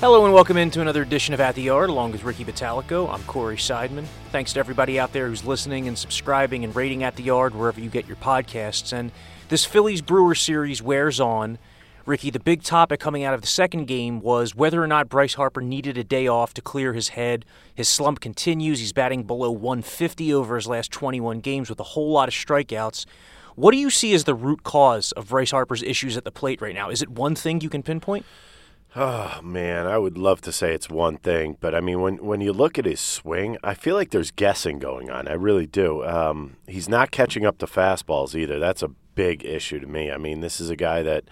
Hello and welcome into another edition of At the Yard, along with Ricky Bottalico. I'm Corey Seidman. Thanks to everybody out there who's listening and subscribing and rating At the Yard wherever you get your podcasts. And this Phillies Brewer series wears on. Ricky, the big topic coming out of the second game was whether or not Bryce Harper needed a day off to clear his head. His slump continues. He's batting below 150 over his last 21 games with a whole lot of strikeouts. What do you see as the root cause of Bryce Harper's issues at the plate right now? Is it one thing you can pinpoint? Oh man, I would love to say it's one thing, but I mean, when when you look at his swing, I feel like there's guessing going on. I really do. Um, he's not catching up to fastballs either. That's a big issue to me. I mean, this is a guy that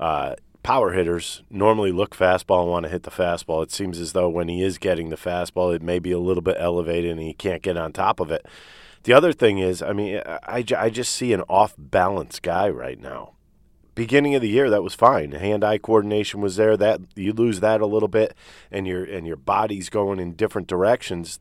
uh, power hitters normally look fastball and want to hit the fastball. It seems as though when he is getting the fastball, it may be a little bit elevated and he can't get on top of it. The other thing is, I mean, I, I just see an off balance guy right now beginning of the year that was fine. Hand-eye coordination was there. That you lose that a little bit, and your and your body's going in different directions.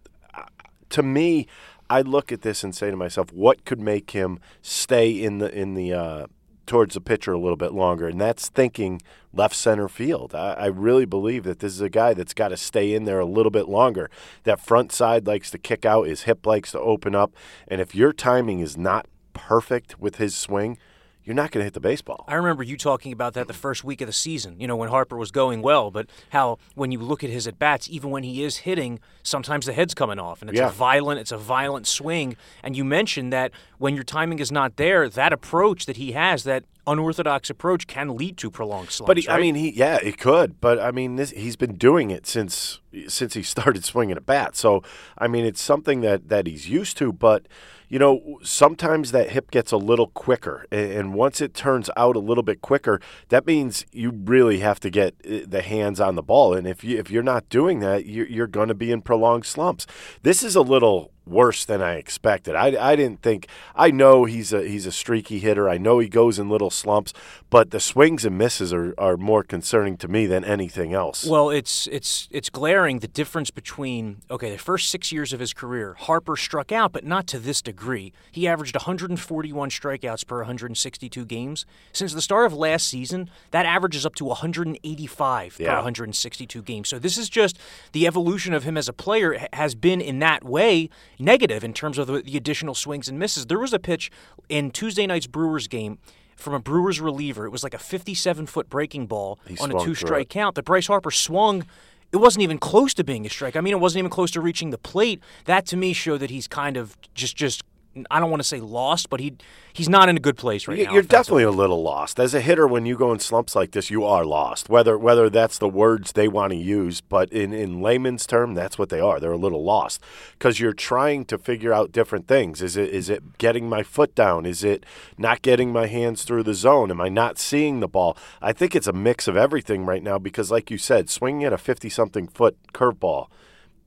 To me, I look at this and say to myself, what could make him stay in the in the uh, towards the pitcher a little bit longer, and that's thinking left center field. I, I, really believe that this is a guy that's got to stay in there a little bit longer. That front side likes to kick out, his hip likes to open up, and if your timing is not perfect with his swing, you're not going to hit the baseball. I remember you talking about that the first week of the season, you know, when Harper was going well, but how when you look at his at bats, even when he is hitting, sometimes the head's coming off and it's yeah. a violent it's a violent swing. And you mentioned that when your timing is not there, that approach that he has, that unorthodox approach can lead to prolonged slumps. But he, right? I mean, he yeah, it could. But I mean, this, he's been doing it since since he started swinging a bat. So I mean, it's something that that he's used to. But you know, sometimes that hip gets a little quicker, and once it turns out a little bit quicker, that means you really have to get uh, the hands on the ball. And if you if you're not doing that, you're, you're going to be in prolonged slumps. This is a little worse than I expected. I, I didn't think I know he's a he's a streaky hitter. I know he goes in little slumps, but the swings and misses are, are more concerning to me than anything else. Well, it's it's it's glaring the difference between okay, the first 6 years of his career, Harper struck out but not to this degree. He averaged 141 strikeouts per 162 games. Since the start of last season, that average is up to 185 yeah. per 162 games. So this is just the evolution of him as a player has been in that way negative in terms of the, the additional swings and misses. There was a pitch in Tuesday night's Brewers game from a Brewers reliever. It was like a 57 foot breaking ball he on a two strike count that Bryce Harper swung. It wasn't even close to being a strike. I mean, it wasn't even close to reaching the plate. That to me showed that he's kind of just just I don't want to say lost, but he he's not in a good place right You're now. You're definitely a little lost as a hitter when you go in slumps like this. You are lost. Whether whether that's the words they want to use, but in in layman's term, that's what they are. They're a little lost because you're trying to figure out different things. Is it is it getting my foot down? Is it not getting my hands through the zone? Am I not seeing the ball? I think it's a mix of everything right now because, like you said, swinging at a fifty something foot curveball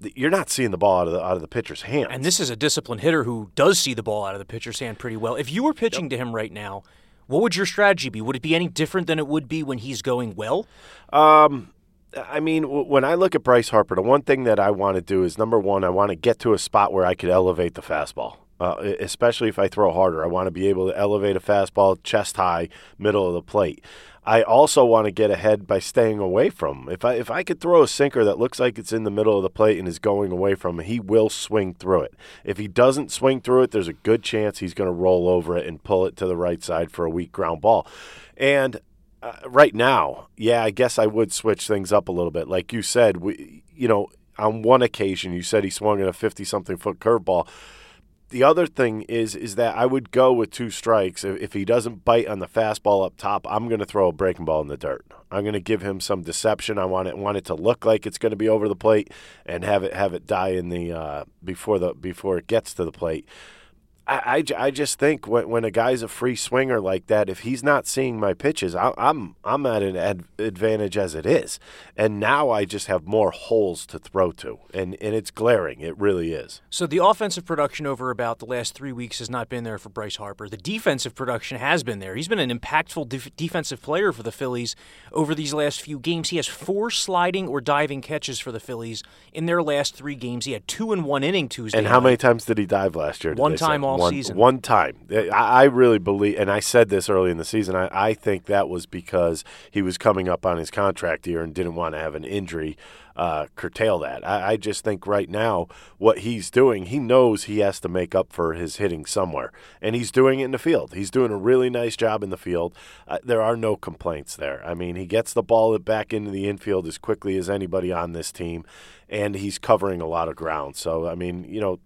you're not seeing the ball out of the out of the pitcher's hand. And this is a disciplined hitter who does see the ball out of the pitcher's hand pretty well. If you were pitching yep. to him right now, what would your strategy be? Would it be any different than it would be when he's going well? Um, I mean, when I look at Bryce Harper, the one thing that I want to do is number one, I want to get to a spot where I could elevate the fastball. Uh, especially if I throw harder, I want to be able to elevate a fastball chest high, middle of the plate. I also want to get ahead by staying away from him. If I if I could throw a sinker that looks like it's in the middle of the plate and is going away from him, he will swing through it. If he doesn't swing through it, there's a good chance he's going to roll over it and pull it to the right side for a weak ground ball. And uh, right now, yeah, I guess I would switch things up a little bit. Like you said, we you know, on one occasion you said he swung at a 50 something foot curveball the other thing is is that I would go with two strikes. If, if he doesn't bite on the fastball up top, I'm going to throw a breaking ball in the dirt. I'm going to give him some deception. I want it want it to look like it's going to be over the plate and have it have it die in the uh, before the before it gets to the plate. I, I, I just think when, when a guy's a free swinger like that, if he's not seeing my pitches, I, I'm I'm at an ad, advantage as it is, and now I just have more holes to throw to, and and it's glaring. It really is. So the offensive production over about the last three weeks has not been there for Bryce Harper. The defensive production has been there. He's been an impactful def- defensive player for the Phillies over these last few games. He has four sliding or diving catches for the Phillies in their last three games. He had two in one inning Tuesday. And how night. many times did he dive last year? One time all one, season. One time. I, I really believe, and I said this early in the season. I, I think that was because he was coming up on his contract year and didn't want to have an injury uh, curtail that. I, I just think right now what he's doing, he knows he has to make up for his hitting somewhere, and he's doing it in the field. He's doing a really nice job in the field. Uh, there are no complaints there. I mean, he gets the ball back into the infield as quickly as anybody on this team, and he's covering a lot of ground. So I mean, you know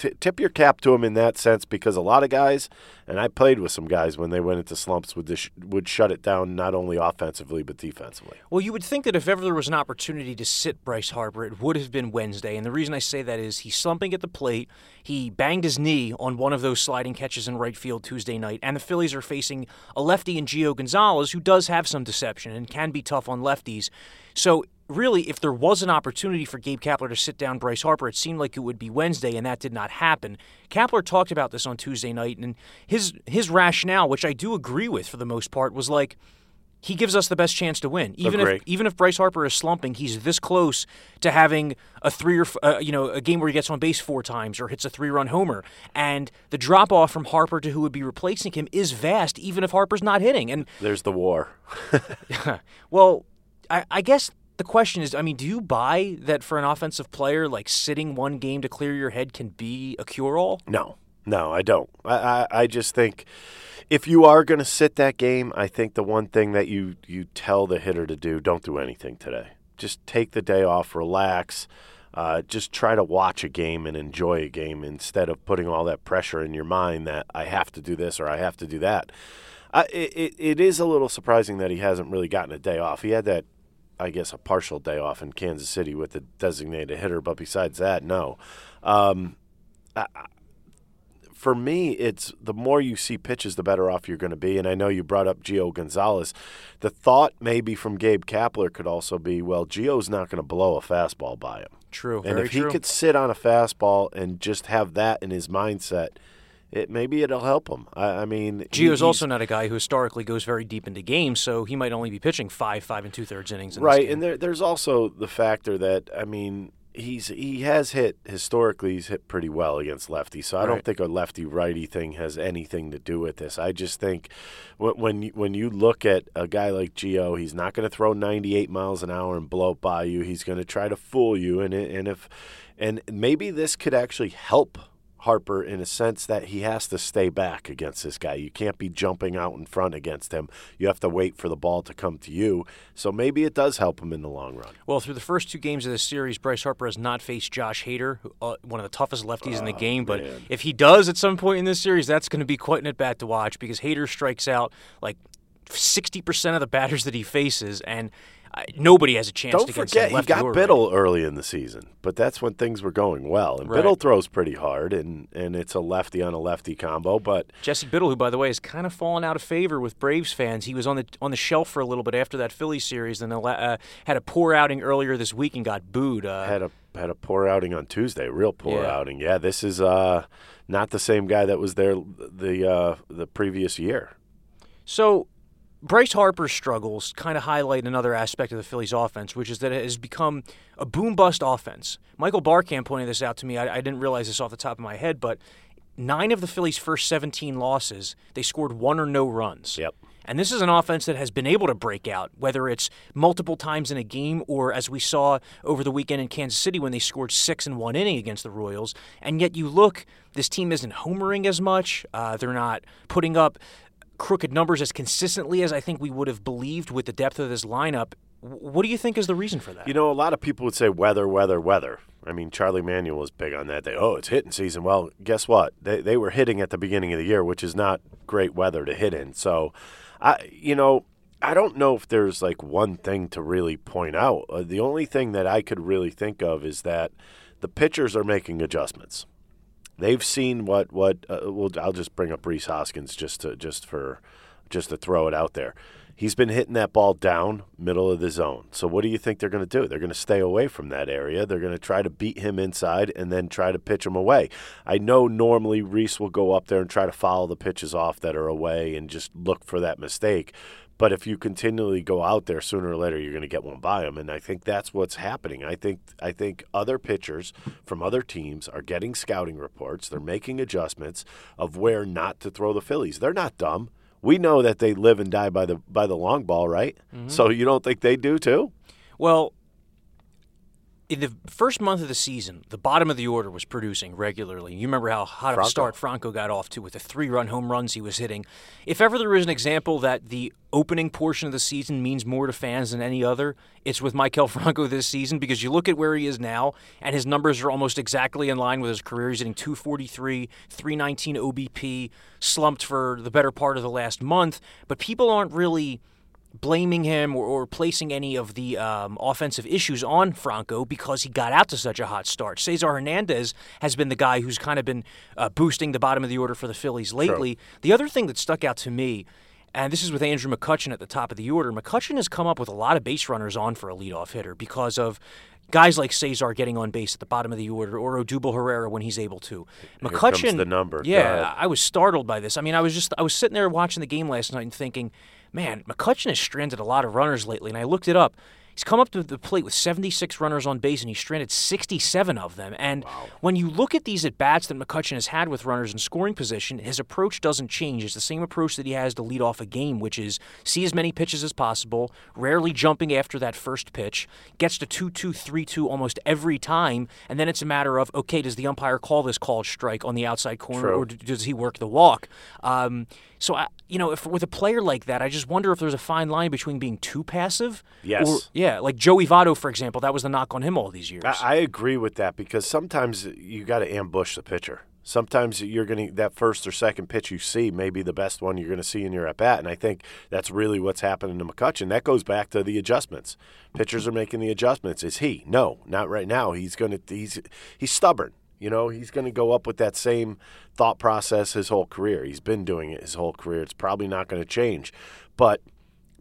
t- tip your cap to him in that sense because a lot of guys, and I played with some guys when they went into slumps, would this, would shut it down not only offensively but defensively. Well, you would think that if ever there was an opportunity to sit Bryce Harper, it would have been Wednesday. And the reason I say that is he's slumping at the plate. He banged his knee on one of those sliding catches in right field Tuesday night. And the Phillies are facing a lefty in Gio Gonzalez who does have some deception and can be tough on lefties. So really, if there was an opportunity for Gabe Kapler to sit down Bryce Harper, it seemed like it would be Wednesday, and that did not happen. Kapler talked about this on Tuesday night, and his his rationale, which I do agree with for the most part, was like he gives us the best chance to win. Even Agree. if even if Bryce Harper is slumping, he's this close to having a three or uh, you know a game where he gets on base four times or hits a three run homer. And the drop off from Harper to who would be replacing him is vast, even if Harper's not hitting. And There's the war. well, I, I guess the question is, I mean, do you buy that for an offensive player, like sitting one game to clear your head can be a cure all? No, no, I don't. I, I, I just think if you are going to sit that game, I think the one thing that you, you tell the hitter to do, don't do anything today. Just take the day off, relax. Uh, just try to watch a game and enjoy a game instead of putting all that pressure in your mind that I have to do this or I have to do that. Uh, it, it, it is a little surprising that he hasn't really gotten a day off. He had that, I guess, a partial day off in Kansas City with the designated hitter, but besides that, no. Um, I, for me, it's the more you see pitches, the better off you're going to be. And I know you brought up Gio Gonzalez. The thought maybe from Gabe Kapler could also be, well, Gio's not going to blow a fastball by him. True. And if he true. could sit on a fastball and just have that in his mindset, it maybe it'll help him. I, I mean, Gio's he's- also not a guy who historically goes very deep into games, so he might only be pitching five, five and two thirds innings. In this right, and there, there's also the factor that I mean, he's he has hit historically. He's hit pretty well against lefties, so I don't think a lefty righty thing has anything to do with this. I just think when when you, look at a guy like Gio, he's not going to throw 98 miles an hour and blow by you. He's going to try to fool you, and and if and maybe this could actually help. Harper, in a sense that he has to stay back against this guy. You can't be jumping out in front against him. You have to wait for the ball to come to you. So maybe it does help him in the long run. Well, through the first two games of this series, Bryce Harper has not faced Josh Hader, uh, one of the toughest lefties in the game. But Oh, man. if he does at some point in this series, that's going to be quite an at bat to watch because Hader strikes out like 60% of the batters that he faces, and nobody has a chance Don't forget, he got Biddle early in the season, but that's when things were going well. And Right. Biddle throws pretty hard, and, and it's a lefty on a lefty combo. But Jesse Biddle, who by the way has kind of fallen out of favor with Braves fans, he was on the on the shelf for a little bit after that Phillies series, and uh, had a poor outing earlier this week and got booed. Uh, had a had a poor outing on Tuesday, real poor Yeah. outing. Yeah, this is uh, not the same guy that was there the uh, the previous year. So, Bryce Harper's struggles kind of highlight another aspect of the Phillies' offense, which is that it has become a boom bust offense. Michael Barkamp pointed this out to me. I, I didn't realize this off the top of my head, but nine of the Phillies' first 17 losses, they scored one or no runs. Yep. And this is an offense that has been able to break out, whether it's multiple times in a game or as we saw over the weekend in Kansas City when they scored six in one inning against the Royals. And yet you look, this team isn't homering as much. Uh, they're not putting up crooked numbers as consistently as I think we would have believed with the depth of this lineup. What do you think is the reason for that? You know, a lot of people would say weather, weather, weather. I mean, Charlie Manuel was big on that. They, oh, it's hitting season. Well, guess what? They they were hitting at the beginning of the year, which is not great weather to hit in. So, I you know, I don't know if there's like one thing to really point out. Uh, the only thing that I could really think of is that the pitchers are making adjustments. They've seen what what. Uh, well, I'll just bring up Rhys Hoskins just to just for just to throw it out there. He's been hitting that ball down middle of the zone. So what do you think they're going to do? They're going to stay away from that area. They're going to try to beat him inside and then try to pitch him away. I know normally Reese will go up there and try to follow the pitches off that are away and just look for that mistake. But if you continually go out there, sooner or later you're going to get one by them, and I think that's what's happening. I think I think other pitchers from other teams are getting scouting reports. They're making adjustments of where not to throw the Phillies. They're not dumb. We know that they live and die by the by the long ball, right? Mm-hmm. So you don't think they do too? Well, in the first month of the season, the bottom of the order was producing regularly. You remember how hot Franco. of a start Franco got off to with the three run home runs he was hitting. If ever there is an example that the opening portion of the season means more to fans than any other, it's with Maikel Franco this season because you look at where he is now, and his numbers are almost exactly in line with his career. He's hitting 243, 319 OBP, slumped for the better part of the last month, but people aren't really blaming him or, or, placing any of the um, offensive issues on Franco because he got out to such a hot start. Cesar Hernandez has been the guy who's kind of been uh, boosting the bottom of the order for the Phillies lately. The other thing that stuck out to me, and this is with Andrew McCutchen at the top of the order, McCutchen has come up with a lot of base runners on for a leadoff hitter because of guys like Cesar getting on base at the bottom of the order or Odubel Herrera when he's able to. McCutchen, the number. Yeah, I was startled by this. I mean, I was just I was sitting there watching the game last night and thinking – man, McCutchen has stranded a lot of runners lately, and I looked it up. He's come up to the plate with 76 runners on base, and he's stranded 67 of them. And wow. when you look at these at bats that McCutchen has had with runners in scoring position, his approach doesn't change. It's the same approach that he has to lead off a game, which is see as many pitches as possible, rarely jumping after that first pitch, gets to 2 2 3 2 almost every time. And then it's a matter of, okay, does the umpire call this called strike on the outside corner, True. or does he work the walk? Um, so, I, you know, if with a player like that, I just wonder if there's a fine line between being too passive. Yes. Or, yeah, like Joey Votto, for example, that was the knock on him all these years. I, I agree with that because sometimes you got to ambush the pitcher. Sometimes you're going to that first or second pitch you see may be the best one you're going to see in your at bat, and I think that's really what's happening to McCutchen. That goes back to the adjustments. Pitchers are making the adjustments. Is he? No, not right now. He's going to he's he's stubborn. You know, he's going to go up with that same thought process his whole career. He's been doing it his whole career. It's probably not going to change. But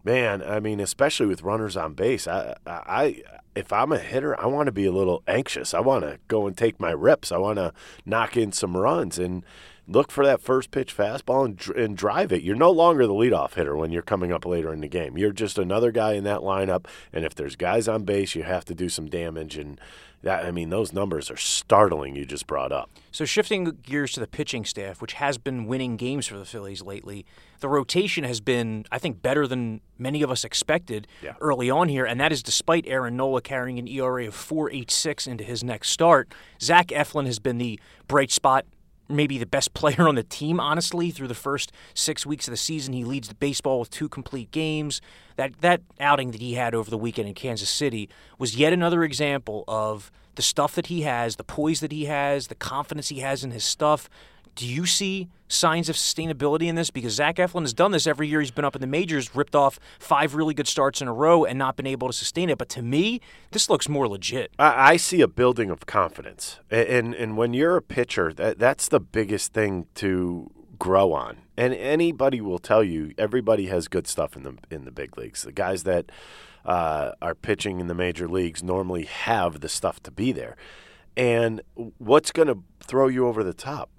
man, I mean, especially with runners on base, I, I, if I'm a hitter, I want to be a little anxious. I want to go and take my rips. I want to knock in some runs and look for that first pitch fastball and, and drive it. You're no longer the leadoff hitter when you're coming up later in the game. You're just another guy in that lineup. And if there's guys on base, you have to do some damage and that I mean, those numbers are startling. You just brought up. So shifting gears to the pitching staff, which has been winning games for the Phillies lately, the rotation has been, I think, better than many of us expected yeah. early on here, and that is despite Aaron Nola carrying an ERA of 4.86 into his next start. Zach Eflin has been the bright spot maybe the best player on the team, honestly, through the first six weeks of the season. He leads the baseball with two complete games. That that outing that he had over the weekend in Kansas City was yet another example of the stuff that he has, the poise that he has, the confidence he has in his stuff, do you see signs of sustainability in this? Because Zach Eflin has done this every year he's been up in the majors, ripped off five really good starts in a row and not been able to sustain it. But to me, this looks more legit. I, I see a building of confidence. And, and when you're a pitcher, that, that's the biggest thing to grow on. And anybody will tell you, everybody has good stuff in the in the big leagues. The guys that uh, are pitching in the major leagues normally have the stuff to be there. And what's going to throw you over the top?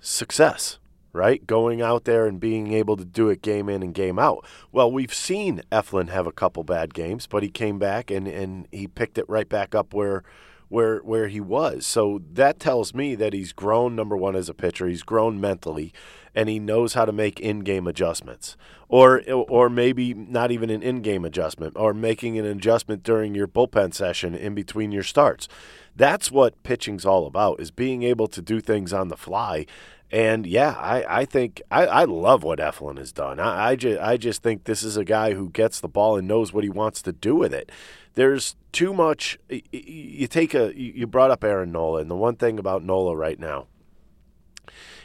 Success, right? Going out there and being able to do it game in and game out. Well, we've seen Eflin have a couple bad games, but he came back and, and he picked it right back up where where where he was. So that tells me that he's grown number 1 as a pitcher. He's grown mentally and he knows how to make in-game adjustments. Or or maybe not even an in-game adjustment or making an adjustment during your bullpen session in between your starts. That's what pitching's all about is being able to do things on the fly and yeah, I, I think I, I love what Eflin has done. I, I, just, I just think this is a guy who gets the ball and knows what he wants to do with it. There's too much. You take a you brought up Aaron Nola, and the one thing about Nola right now,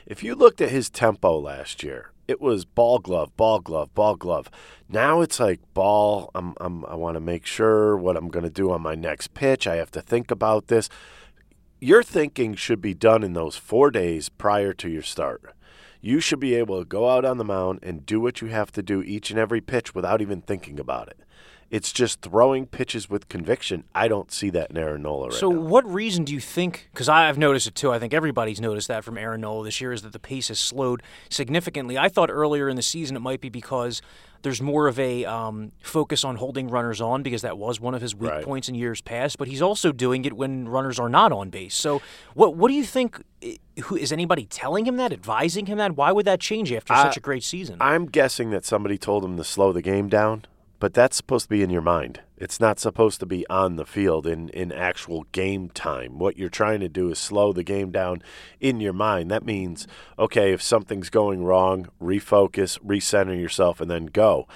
if you looked at his tempo last year, it was ball glove, ball glove, ball glove. Now it's like ball. I'm, I'm I want to make sure what I'm going to do on my next pitch. I have to think about this your thinking should be done in those four days prior to your start. You should be able to go out on the mound and do what you have to do each and every pitch without even thinking about it. It's just throwing pitches with conviction. I don't see that in Aaron Nola right so, now. what reason do you think? Because I've noticed it too. I think everybody's noticed that from Aaron Nola this year is that the pace has slowed significantly. I thought earlier in the season it might be because there's more of a um, focus on holding runners on because that was one of his weak Right. points in years past. But he's also doing it when runners are not on base. So, what what do you think? Who is anybody telling him that, advising him that? Why would that change after I- such a great season? I'm guessing that somebody told him to slow the game down, but that's supposed to be in your mind. It's not supposed to be on the field in, in actual game time. What you're trying to do is slow the game down in your mind. That means, okay, if something's going wrong, refocus, recenter yourself, and then go.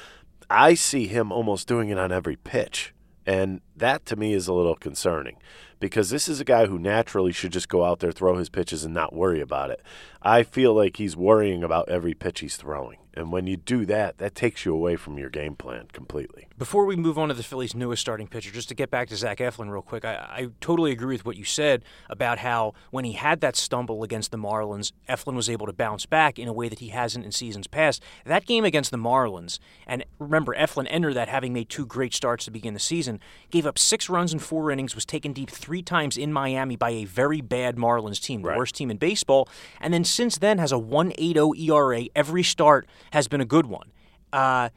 I see him almost doing it on every pitch. And that to me is a little concerning because this is a guy who naturally should just go out there, throw his pitches, and not worry about it. I feel like he's worrying about every pitch he's throwing. And when you do that, that takes you away from your game plan completely. Before we move on to the Phillies' newest starting pitcher, just to get back to Zach Eflin real quick, I, I totally agree with what you said about how when he had that stumble against the Marlins, Eflin was able to bounce back in a way that he hasn't in seasons past. That game against the Marlins, and remember, Eflin entered that having made two great starts to begin the season, gave up six runs in four innings, was taken deep three times in Miami by a very bad Marlins team, the Right. worst team in baseball, and then since then has a 1.80 ERA. Every start has been a good one. Uh,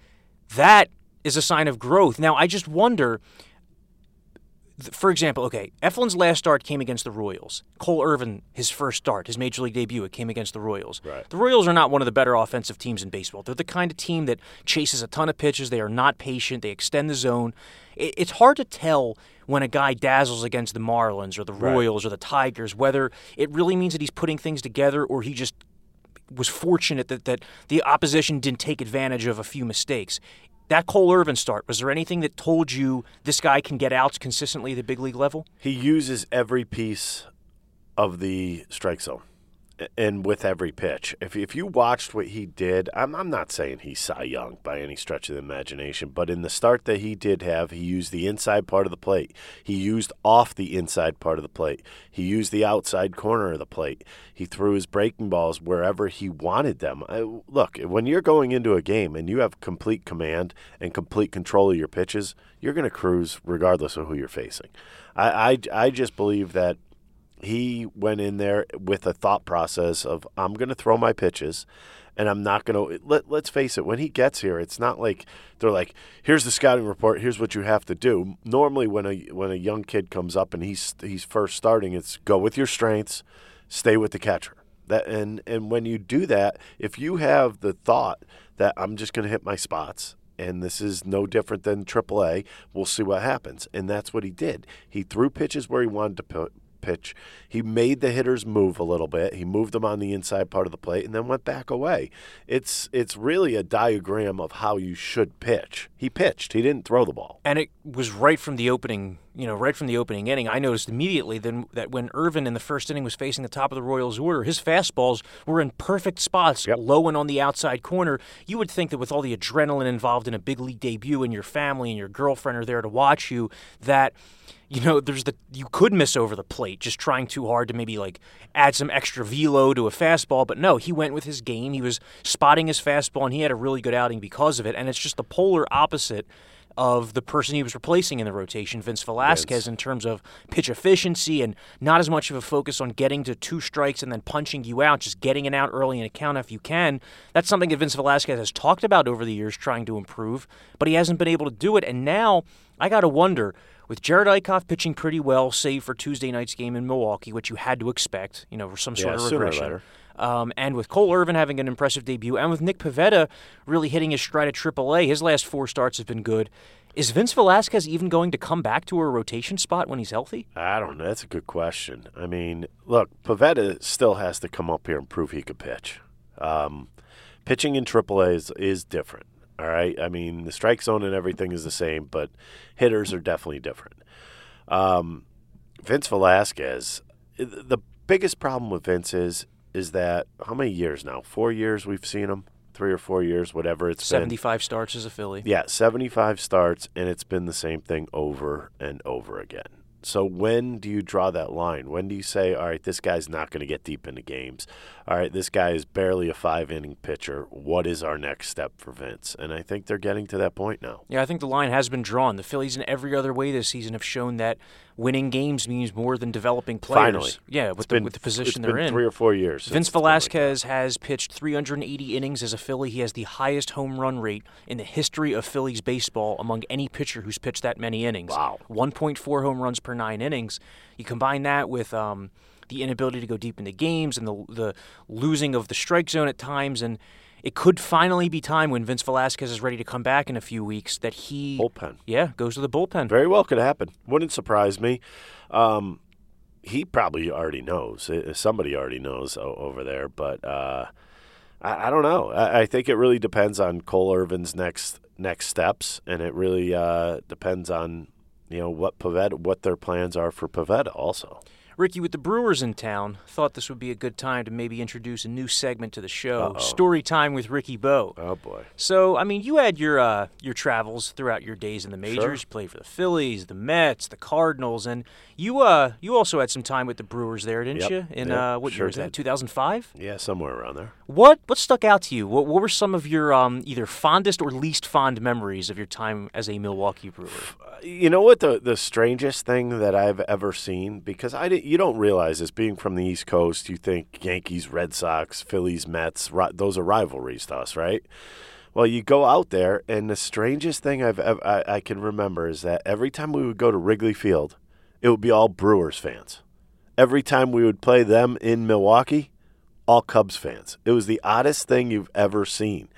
that is a sign of growth. Now, I just wonder. For example, okay, Eflin's last start came against the Royals. Cole Irvin, his first start, his major league debut, it came against the Royals. Right. The Royals are not one of the better offensive teams in baseball. They're the kind of team that chases a ton of pitches. They are not patient. They extend the zone. It, it's hard to tell when a guy dazzles against the Marlins or the Right. Royals or the Tigers whether it really means that he's putting things together or he just was fortunate that, that the opposition didn't take advantage of a few mistakes. That Cole Irvin start, was there anything that told you this guy can get outs consistently at the big league level? He uses every piece of the strike zone and with every pitch. If, if you watched what he did, I'm, I'm not saying he's Cy Young by any stretch of the imagination, but in the start that he did have, he used the inside part of the plate. He used off the inside part of the plate. He used the outside corner of the plate. He threw his breaking balls wherever he wanted them. I, look, when you're going into a game and you have complete command and complete control of your pitches, you're going to cruise regardless of who you're facing. I, I, I just believe that he went in there with a thought process of I'm going to throw my pitches and I'm not going to let let's face it when he gets here it's not like they're like here's the scouting report here's what you have to do normally when a when a young kid comes up and he's he's first starting it's go with your strengths stay with the catcher that and and when you do that if you have the thought that I'm just going to hit my spots and this is no different than AAA. We'll see what happens. And that's what he did. He threw pitches where he wanted to pitch. He made the hitters move a little bit. He moved them on the inside part of the plate and then went back away. It's it's really a diagram of how you should pitch. He pitched. He didn't throw the ball. And it was right from the opening, you know, right from the opening inning. I noticed immediately then that when Irvin in the first inning was facing the top of the Royals' order, his fastballs were in perfect spots, Yep. low and on the outside corner. You would think that with all the adrenaline involved in a big league debut, and your family and your girlfriend are there to watch you, that you know there's the you could miss over the plate just trying too hard to maybe like add some extra velo to a fastball but no he went with his game. He was spotting his fastball and he had a really good outing because of it and it's just the polar opposite of the person he was replacing in the rotation, Vince Velasquez, in terms of pitch efficiency and not as much of a focus on getting to two strikes and then punching you out, just getting it out early in a count if you can. That's something that Vince Velasquez has talked about over the years, trying to improve, but he hasn't been able to do it. And now I got to wonder. With Jerad Eickhoff pitching pretty well, save for Tuesday night's game in Milwaukee, which you had to expect, you know, for some sort Yeah, of regression. Um, and with Cole Irvin having an impressive debut, and with Nick Pivetta really hitting his stride at AAA, his last four starts have been good. Is Vince Velasquez even going to come back to a rotation spot when he's healthy? I don't know. That's a good question. I mean, look, Pavetta still has to come up here and prove he could pitch. Um, pitching in AAA is, is different. All right. I mean, the strike zone and everything is the same, but hitters are definitely different. Um, Vince Velasquez, the biggest problem with Vince is is that how many years now? Four years we've seen him, three or four years, whatever it's been. 75 starts as a Philly. Yeah, 75 starts, and it's been the same thing over and over again. So when do you draw that line? When do you say, all right, this guy's not going to get deep into games? All right, this guy is barely a five inning pitcher. What is our next step for Vince? And I think they're getting to that point now. Yeah, I think the line has been drawn. The Phillies, in every other way this season, have shown that winning games means more than developing players. Finally. Yeah, with, the, been- with the position they're been in. three or four years. Vince it's like. Velasquez has pitched 380 innings as a Philly. He has the highest home run rate in the history of Phillies baseball among any pitcher who's pitched that many innings. Wow. 1.4 home runs per nine innings. You combine that with um, the inability to go deep into games and the the losing of the strike zone at times, and it could finally be time when Vince Velasquez is ready to come back in a few weeks that he Bullpen. yeah goes to the bullpen. Very well could happen. Wouldn't surprise me. Um, he probably already knows. Uh, Somebody already knows over there, but uh, I, I don't know. I, I think it really depends on Cole Irvin's next next steps, and it really uh, depends on you know what Pivetta, what their plans are for Pivetta also. Ricky, with the Brewers in town, thought this would be a good time to maybe introduce a new segment to the show, Story Time with Ricky Bo. Oh boy. So, I mean, you had your uh, your travels throughout your days in the majors. Sure. You played for the Phillies, the Mets, the Cardinals, and you uh you also had some time with the Brewers there, didn't Yep. you? In Yep, uh, what sure year was that? 2005. Yeah, somewhere around there. What what stuck out to you? What what were some of your um either fondest or least fond memories of your time as a Milwaukee Brewer? You know what the the strangest thing that I've ever seen because I didn't, you don't realize this being from the East Coast you think Yankees, Red Sox, Phillies, Mets ri- those are rivalries to us, right? Well, you go out there and the strangest thing I've ever, I, I can remember is that every time we would go to Wrigley Field, it would be all Brewers fans. Every time we would play them in Milwaukee, all Cubs fans. It was the oddest thing you've ever seen,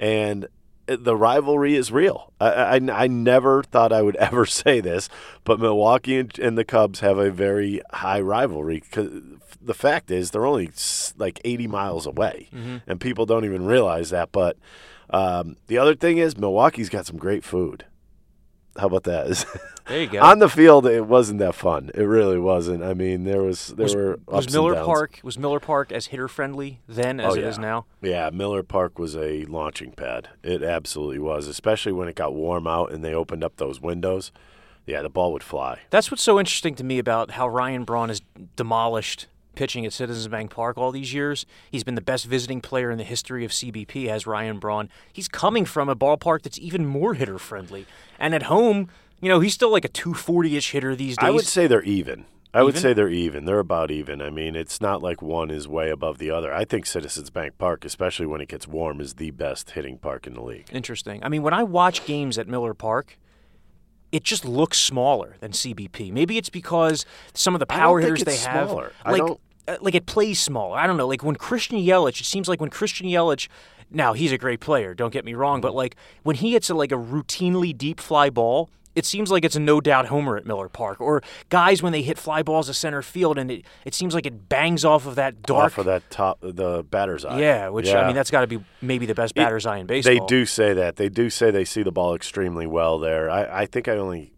and the rivalry is real. I, I, I never thought I would ever say this, but Milwaukee and, and the Cubs have a very high rivalry. the fact is, they're only like 80 miles away, and people don't even realize that. But um, the other thing is, Milwaukee's got some great food. How about that? There you go. On the field, it wasn't that fun. It really wasn't. I mean, there was there was, were was Miller. Park was Miller Park as hitter friendly then as Oh, it is now? Yeah, Miller Park was a launching pad. It absolutely was, especially when it got warm out and they opened up those windows. Yeah, the ball would fly. That's what's so interesting to me about how Ryan Braun has demolished pitching at Citizens Bank Park all these years. He's been the best visiting player in the history of CBP as Ryan Braun. He's coming from a ballpark that's even more hitter friendly. And at home, you know, he's still like a 240-ish hitter these days. I would say they're even. I would say they're even. They're about even. I mean, it's not like one is way above the other. I think Citizens Bank Park, especially when it gets warm, is the best hitting park in the league. Interesting. I mean, when I watch games at Miller Park, it just looks smaller than CBP. Maybe it's because some of the power hitters they have, smaller. I like, uh, like it plays smaller. I don't know. Like when Christian Yelich, it seems like when Christian Yelich, now he's a great player. Don't get me wrong, but like when he hits a, like a routinely deep fly ball. It seems like it's a no doubt homer at Miller Park. Or guys when they hit fly balls to center field and it, it seems like it bangs off of that dark. Off of that top, the batter's eye. yeah, which I mean that's got to be maybe the best batter's eye in baseball. They do say that. They do say they see the ball extremely well there. I, I think I only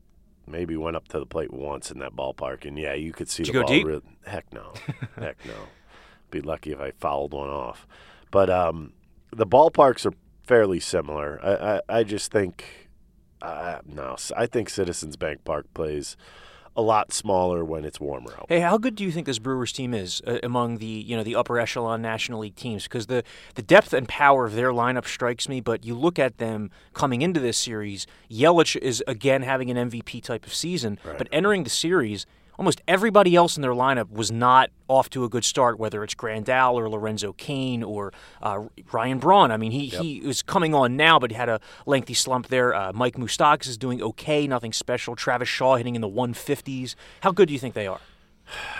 maybe went up to the plate once in that ballpark, and yeah, you could see Did the you go ball. deep? real- heck no, heck no. Be lucky if I fouled one off. But um, the ballparks are fairly similar. I, I, I just think uh, no. I think Citizens Bank Park plays a lot smaller when it's warmer out. Hey, how good do you think this Brewers team is uh, among the you know the upper echelon National League teams? Because the the depth and power of their lineup strikes me. But you look at them coming into this series, Yelich is again having an MVP type of season. But entering the series, almost everybody else in their lineup was not off to a good start. Whether it's Grandal or Lorenzo Cain or uh, Ryan Braun. I mean, he he is coming on now, but he had a lengthy slump there. Uh, Mike Moustakas is doing okay, nothing special. Travis Shaw hitting in the 150s. How good do you think they are?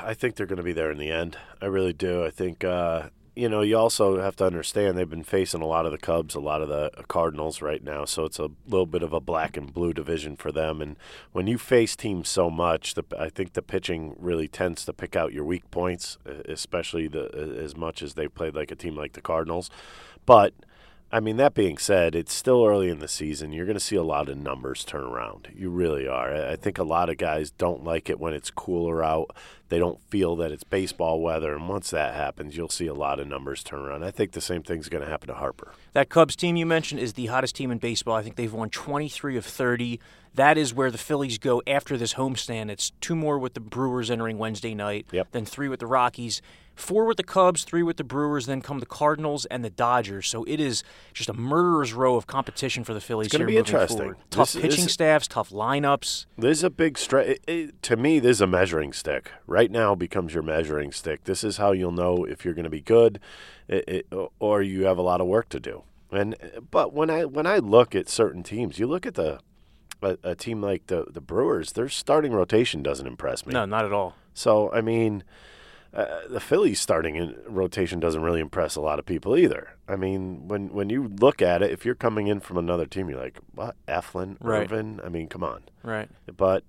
I think they're going to be there in the end. I really do. I think uh, you know you also have to understand they've been facing a lot of the Cubs, a lot of the Cardinals right now, so it's a little bit of a black and blue division for them. And when you face teams so much, the, I think the pitching really tends to pick out your weak points, especially the as much as they played like a team like the Cardinals. But I mean, that being said, it's still early in the season. You're going to see a lot of numbers turn around. You really are. I think a lot of guys don't like it when it's cooler out. They don't feel that it's baseball weather. And once that happens, you'll see a lot of numbers turn around. I think the same thing's going to happen to Harper. That Cubs team you mentioned is the hottest team in baseball. I think they've won 23 of 30. That is where the Phillies go after this homestand. It's two more with the Brewers entering Wednesday night, yep. then three with the Rockies four with the Cubs, three with the Brewers, then come the Cardinals and the Dodgers. So it is just a murderer's row of competition for the Phillies. It's going to be interesting. Forward. Tough this, pitching this, staffs, tough lineups. There's a big stretch. To me, there's a measuring stick. Right now becomes your measuring stick. This is how you'll know if you're going to be good, it, it, or you have a lot of work to do. And but when I when I look at certain teams, you look at the a, a team like the the Brewers. Their starting rotation doesn't impress me. No, not at all. So I mean uh, the Phillies starting in rotation doesn't really impress a lot of people either. I mean, when when you look at it, if you're coming in from another team, you're like, what, Eflin, right. Irvin? I mean, come on. Right. But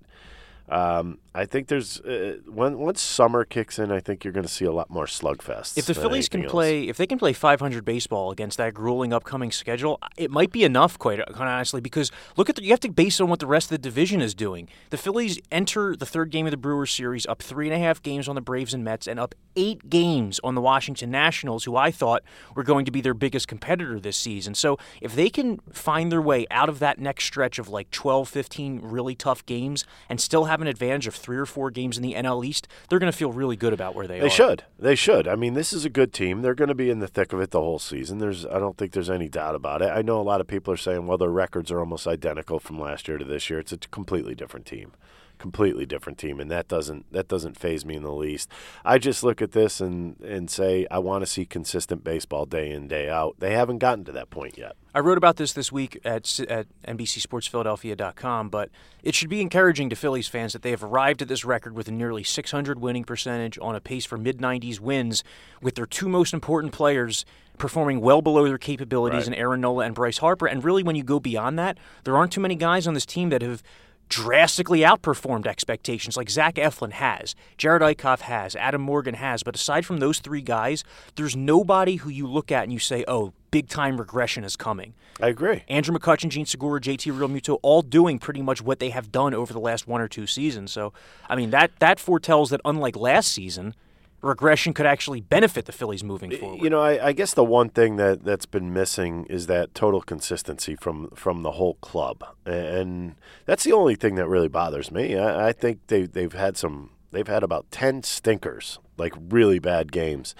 um, I think there's uh, when once summer kicks in, I think you're going to see a lot more slugfests. If the Phillies can else. play, if they can play 500 baseball against that grueling upcoming schedule, it might be enough, quite, quite honestly. Because look at the, you have to base on what the rest of the division is doing. The Phillies enter the third game of the Brewers series up three and a half games on the Braves and Mets, and up eight games on the Washington Nationals, who I thought were going to be their biggest competitor this season. So if they can find their way out of that next stretch of like 12, 15 really tough games and still have an advantage of three or four games in the NL East, they're going to feel really good about where they, they are. They should. They should. I mean, this is a good team. They're going to be in the thick of it the whole season. There's, I don't think there's any doubt about it. I know a lot of people are saying, well, their records are almost identical from last year to this year. It's a completely different team completely different team, and that doesn't that doesn't phase me in the least. I just look at this and and say I want to see consistent baseball day in day out. They haven't gotten to that point yet. I wrote about this this week at at NBCSportsPhiladelphia.com, but it should be encouraging to Phillies fans that they have arrived at this record with a nearly 600 winning percentage on a pace for mid 90s wins, with their two most important players performing well below their capabilities right. in Aaron Nola and Bryce Harper. And really, when you go beyond that, there aren't too many guys on this team that have drastically outperformed expectations like Zach Eflin has, Jerad Eickhoff has, Adam Morgan has. But aside from those three guys, there's nobody who you look at and you say, oh, big time regression is coming. I agree. Andrew McCutchen, Jean Segura, JT Realmuto, all doing pretty much what they have done over the last one or two seasons. So, I mean, that, that foretells that unlike last season – regression could actually benefit the Phillies moving forward. You know, I, I, guess the one thing that that's been missing is that total consistency from from the whole club, and that's the only thing that really bothers me. I, I think they they've had some they've had about ten stinkers, like really bad games.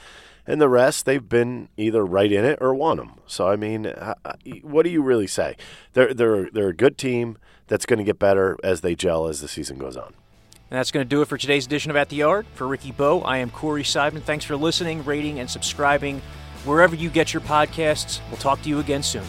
And the rest, they've been either right in it or won them. So I mean, what do you really say? They're they're they're a good team that's going to get better as they gel as the season goes on. And that's going to do it for today's edition of At the Yard. For Ricky Bo, I am Corey Seidman. Thanks for listening, rating, and subscribing wherever you get your podcasts. We'll talk to you again soon.